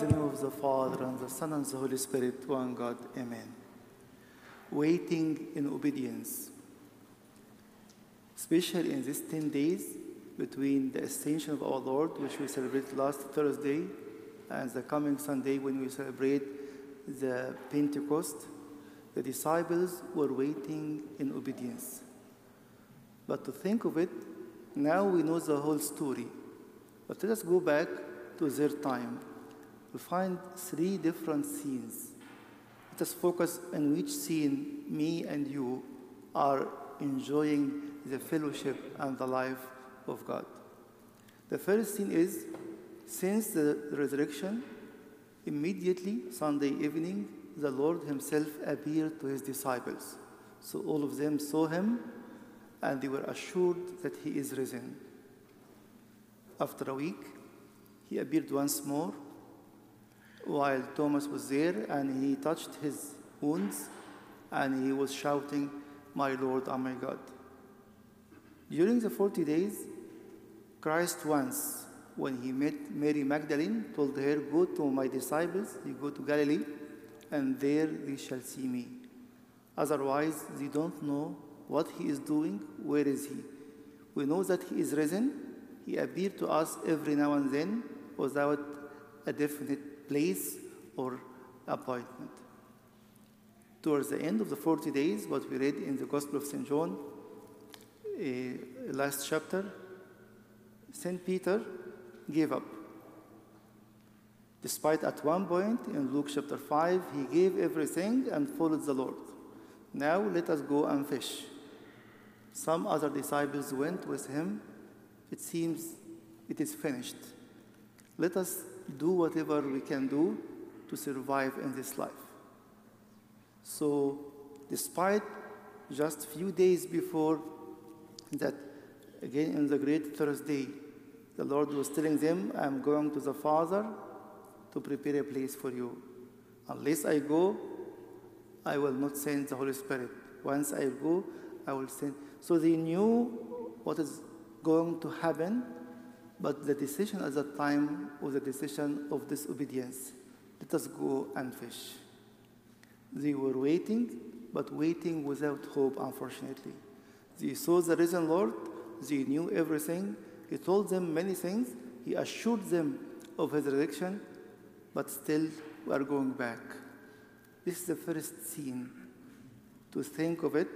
In the name of the Father, and the Son, and the Holy Spirit, one God. Amen. Waiting in obedience. Especially in these 10 days between the ascension of our Lord, which we celebrate last Thursday, and the coming Sunday when we celebrate the Pentecost, the disciples were waiting in obedience. But to think of it, now we know the whole story. But let us go back to their time. We find three different scenes. Let us focus on which scene me and you are enjoying the fellowship and the life of God. The first scene is since the resurrection, immediately Sunday evening, the Lord Himself appeared to His disciples. So all of them saw Him and they were assured that He is risen. After a week, He appeared once more while Thomas was there and he touched his wounds and he was shouting, My Lord and my God. During the 40 days, Christ once, when he met Mary Magdalene, told her, Go to my disciples, you go to Galilee, and there they shall see me. Otherwise, they don't know what he is doing, where is he. We know that he is risen. He appeared to us every now and then without a definite place or appointment. Towards the end of the 40 days, what we read in the Gospel of St. John, uh, last chapter, St. Peter gave up. Despite at one point in Luke chapter 5, he gave everything and followed the Lord. Now let us go and fish. Some other disciples went with him. It seems it is finished. Let us do whatever we can do to survive in this life. So, despite just few days before that, again in the great Thursday, the Lord was telling them, I'm going to the Father to prepare a place for you. Unless I go, I will not send the Holy Spirit. Once I go, I will send. So they knew what is going to happen, but the decision at that time was a decision of disobedience. Let us go and fish. They were waiting, but waiting without hope, unfortunately. They saw the risen Lord, they knew everything. He told them many things, He assured them of His resurrection, but still we are going back. This is the first scene. To think of it,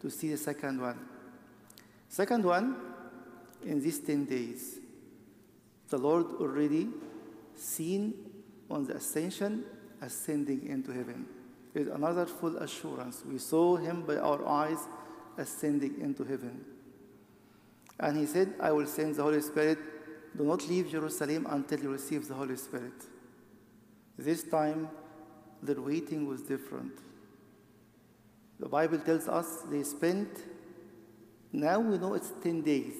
to see the second one. Second one, in these 10 days, the Lord already seen on the ascension ascending into heaven. Is another full assurance. We saw him by our eyes ascending into heaven. And he said, I will send the Holy Spirit. Do not leave Jerusalem until you receive the Holy Spirit. This time, their waiting was different. The Bible tells us they spent, now we know it's 10 days,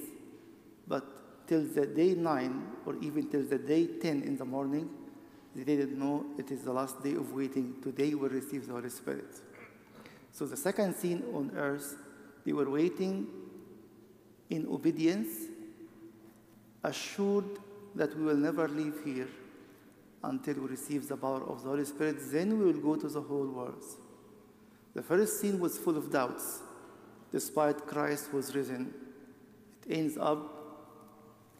but till the day 9 or even till the day 10 in the morning, they didn't know it is the last day of waiting. Today we receive the Holy Spirit. So the second scene on earth, they were waiting in obedience, assured that we will never leave here until we receive the power of the Holy Spirit. Then we will go to the whole world. The first scene was full of doubts, despite Christ was risen. It ends up,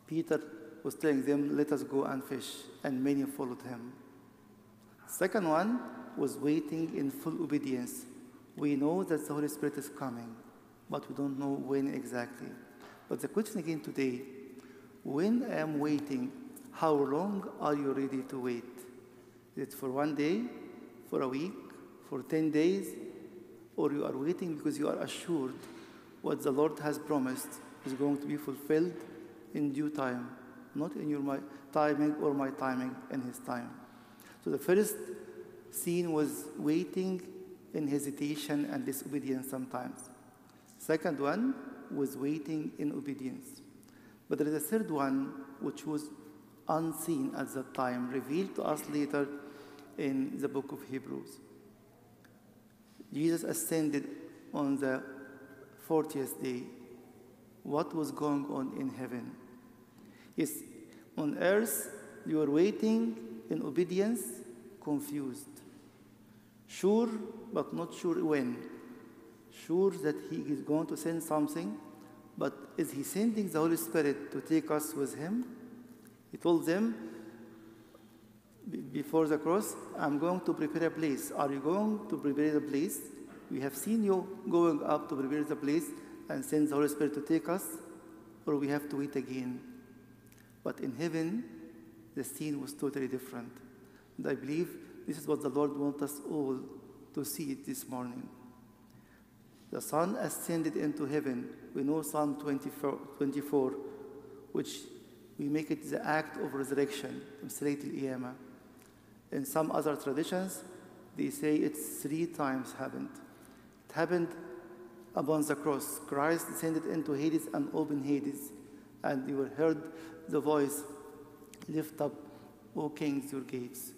Peter was telling them, Let us go and fish, and many followed him. Second one was waiting in full obedience. We know that the Holy Spirit is coming, but we don't know when exactly. But the question again today when I am waiting, how long are you ready to wait? Is it for one day, for a week, for 10 days, or you are waiting because you are assured what the Lord has promised is going to be fulfilled in due time, not in your my timing or my timing in His time. So the first scene was waiting in hesitation and disobedience sometimes. Second one was waiting in obedience. But there is a third one which was unseen at that time, revealed to us later in the book of Hebrews. Jesus ascended on the 40th day. What was going on in heaven? Yes, on earth, you are waiting in obedience, confused. Sure, but not sure when. Sure that He is going to send something, but is He sending the Holy Spirit to take us with Him? He told them before the cross, I'm going to prepare a place. Are you going to prepare the place? We have seen you going up to prepare the place and send the Holy Spirit to take us, or we have to wait again. But in heaven, the scene was totally different. And I believe this is what the Lord wants us all to see this morning. The Son ascended into heaven. We know Psalm 24, 24 which we make it the act of resurrection, In some other traditions, they say it's three times happened. It happened upon the cross. Christ descended into Hades and opened Hades, and you will heard the voice, Lift up, O kings, your gates.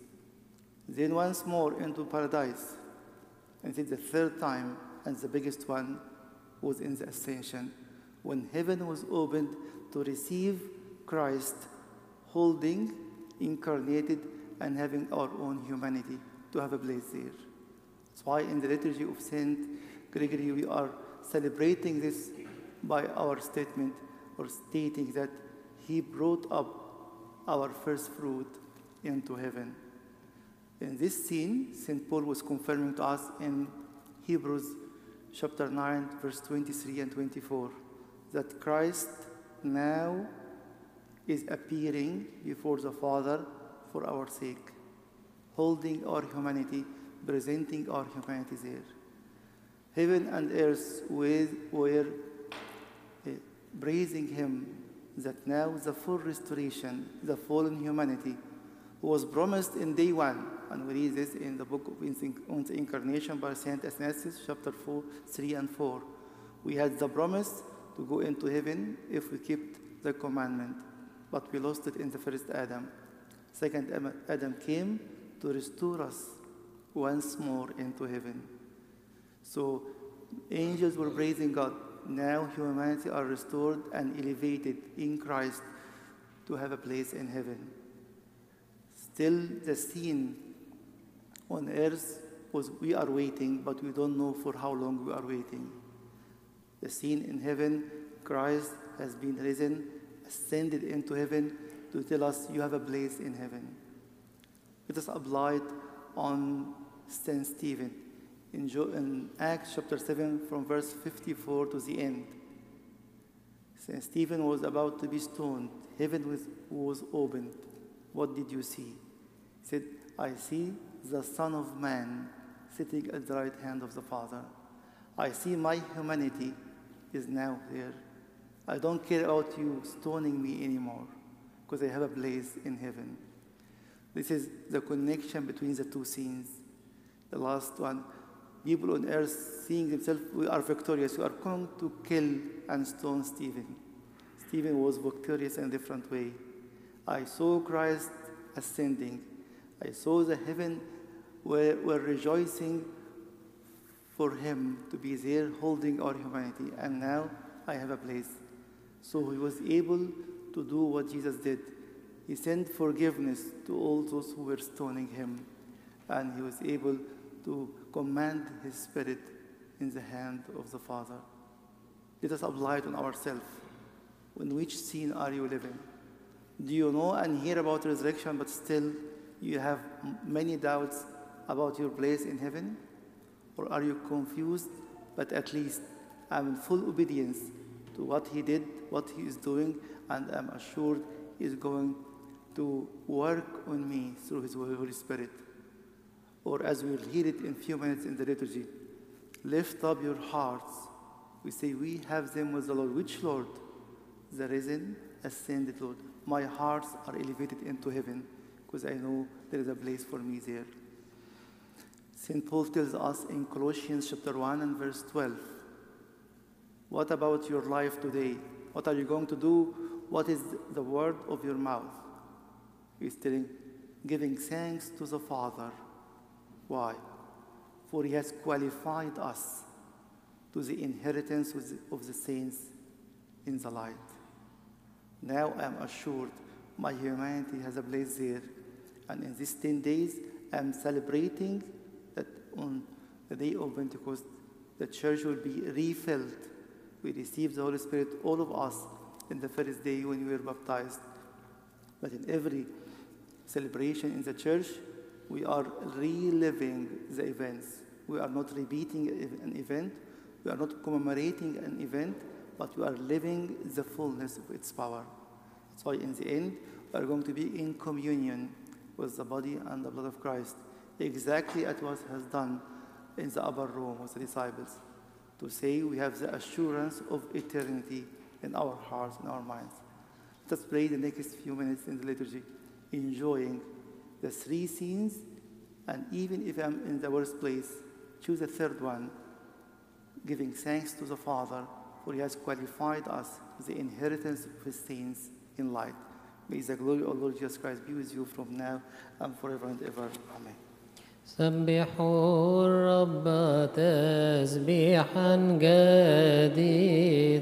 Then once more into paradise. And it's the third time, and the biggest one was in the ascension, when heaven was opened to receive Christ, holding, incarnated, and having our own humanity to have a place there. That's why in the liturgy of Saint Gregory we are celebrating this by our statement or stating that he brought up our first fruit into heaven. In this scene, St. Paul was confirming to us in Hebrews chapter 9, verse 23 and 24, that Christ now is appearing before the Father for our sake, holding our humanity, presenting our humanity there. Heaven and earth were praising Him that now the full restoration, the fallen humanity, was promised in day one. And we read this in the book of on the Incarnation by Saint Athanasius, chapter 4, 3 and 4. We had the promise to go into heaven if we kept the commandment, but we lost it in the first Adam. Second Adam came to restore us once more into heaven. So angels were praising God. Now humanity are restored and elevated in Christ to have a place in heaven. Still, the scene on earth was we are waiting, but we don't know for how long we are waiting. The scene in heaven, Christ has been risen, ascended into heaven to tell us you have a place in heaven. Let us apply it on St. Stephen in, jo- in Acts chapter 7 from verse 54 to the end. St. Stephen was about to be stoned. Heaven was, was opened. What did you see? He said, I see the Son of Man sitting at the right hand of the Father. I see my humanity is now there. I don't care about you stoning me anymore because I have a place in heaven. This is the connection between the two scenes. The last one, people on earth seeing themselves, we are victorious. We are going to kill and stone Stephen. Stephen was victorious in a different way. I saw Christ ascending. I saw the heaven were, were rejoicing for him to be there holding our humanity. And now I have a place. So he was able to do what Jesus did. He sent forgiveness to all those who were stoning him. And he was able to command his spirit in the hand of the Father. Let us apply it on ourselves. In which scene are you living? Do you know and hear about resurrection, but still you have many doubts about your place in heaven? Or are you confused, but at least I'm in full obedience to what He did, what He is doing, and I'm assured He is going to work on me through His Holy Spirit? Or as we'll hear it in a few minutes in the liturgy, lift up your hearts. We say, We have them with the Lord. Which Lord? The risen, ascended Lord. My hearts are elevated into heaven because I know there is a place for me there. St. Paul tells us in Colossians chapter 1 and verse 12 What about your life today? What are you going to do? What is the word of your mouth? He's telling, giving thanks to the Father. Why? For he has qualified us to the inheritance of the saints in the light. Now I am assured my humanity has a place there, And in these 10 days, I'm celebrating that on the day of Pentecost, the church will be refilled. We receive the Holy Spirit, all of us, in the first day when we were baptized. But in every celebration in the church, we are reliving the events. We are not repeating an event, we are not commemorating an event, but we are living the fullness of its power. So, in the end, we are going to be in communion with the body and the blood of Christ, exactly as was has done in the upper room with the disciples, to say we have the assurance of eternity in our hearts and our minds. Let's pray the next few minutes in the liturgy, enjoying the three scenes, and even if I'm in the worst place, choose a third one, giving thanks to the Father, for He has qualified us with the inheritance of His saints in light. May the glory of Lord Jesus Christ be with you from now and forever and ever. Amen. سبحوا الرب تسبيحا جديدا